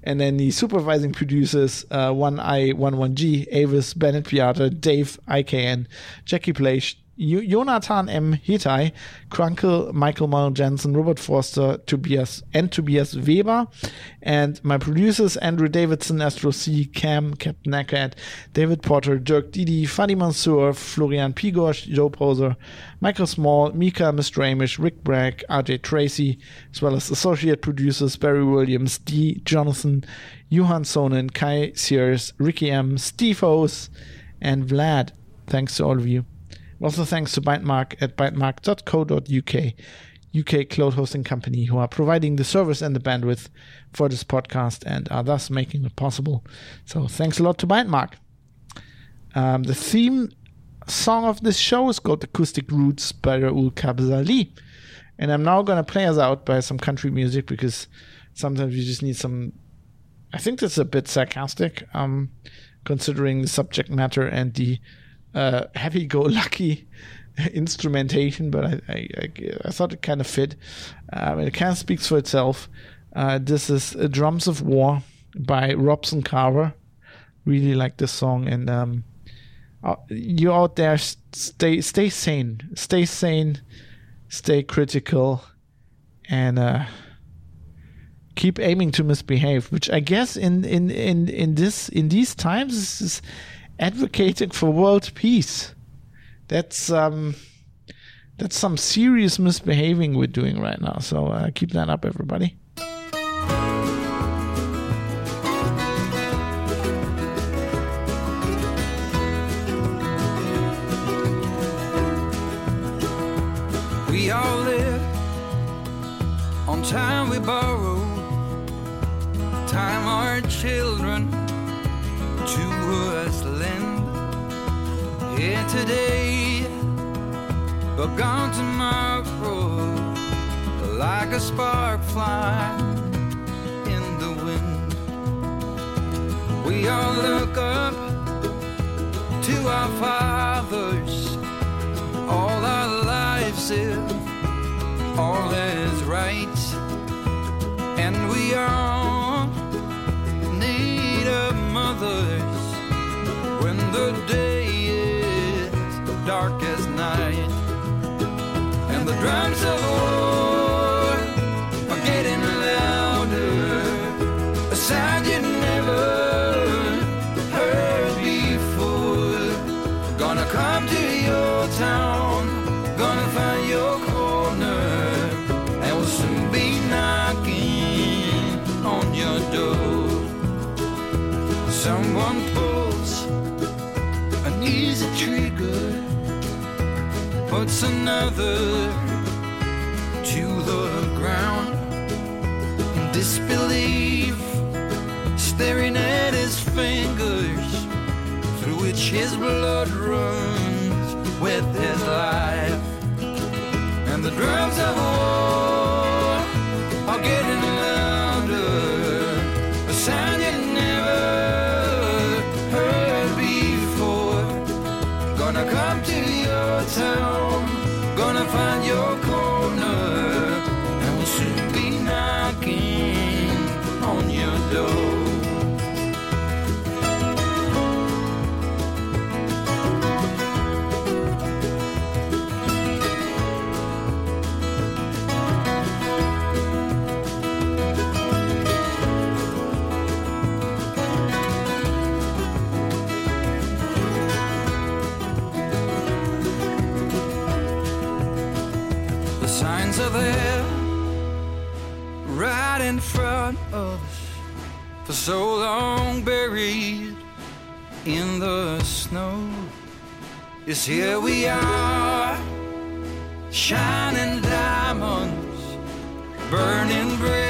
And then the supervising producers, uh, 1I11G, Avis, Bennett Piata, Dave, IKN, Jackie Place, Jonathan M. Hitai, Krunkel, Michael Mal Jensen, Robert Forster, Tobias, and Tobias Weber. And my producers, Andrew Davidson, Astro C, Cam, Captain Eckert, David Potter, Dirk Didi, Fadi Mansour, Florian Pigosh, Joe Poser, Michael Small, Mika Mistramish, Rick Bragg, RJ Tracy, as well as associate producers Barry Williams, D. Jonathan, Johan Sonen, Kai Sears, Ricky M, Steve Hose, and Vlad. Thanks to all of you. Also, thanks to Bytemark at bytemark.co.uk, UK cloud hosting company, who are providing the service and the bandwidth for this podcast and are thus making it possible. So, thanks a lot to Bytemark. Um, the theme song of this show is called Acoustic Roots by Raúl Cabezalí. And I'm now going to play us out by some country music because sometimes you just need some. I think that's a bit sarcastic, um, considering the subject matter and the uh, happy-go-lucky instrumentation, but I, I, I, thought it kind of fit. Um, it kind of speaks for itself. Uh, this is "Drums of War" by Robson Carver. Really like this song, and um, uh, you out there, stay stay sane, stay sane, stay critical, and uh, keep aiming to misbehave. Which I guess in in in in this in these times is advocating for world peace. That's um, that's some serious misbehaving we're doing right now. So uh, keep that up, everybody. We all live on time we borrow, time our children to us here today, but gone tomorrow, like a spark flying in the wind. We all look up to our fathers, all our lives if all is right, and we all need a mother. When the day drums of war. Are getting louder. A sound you never heard before. Gonna come to your town. Gonna find your corner. And we'll soon be knocking on your door. Someone pulls an easy trigger. Puts another fingers through which his blood runs with his life, so long buried in the snow. Yes, here we are, shining diamonds, burning bright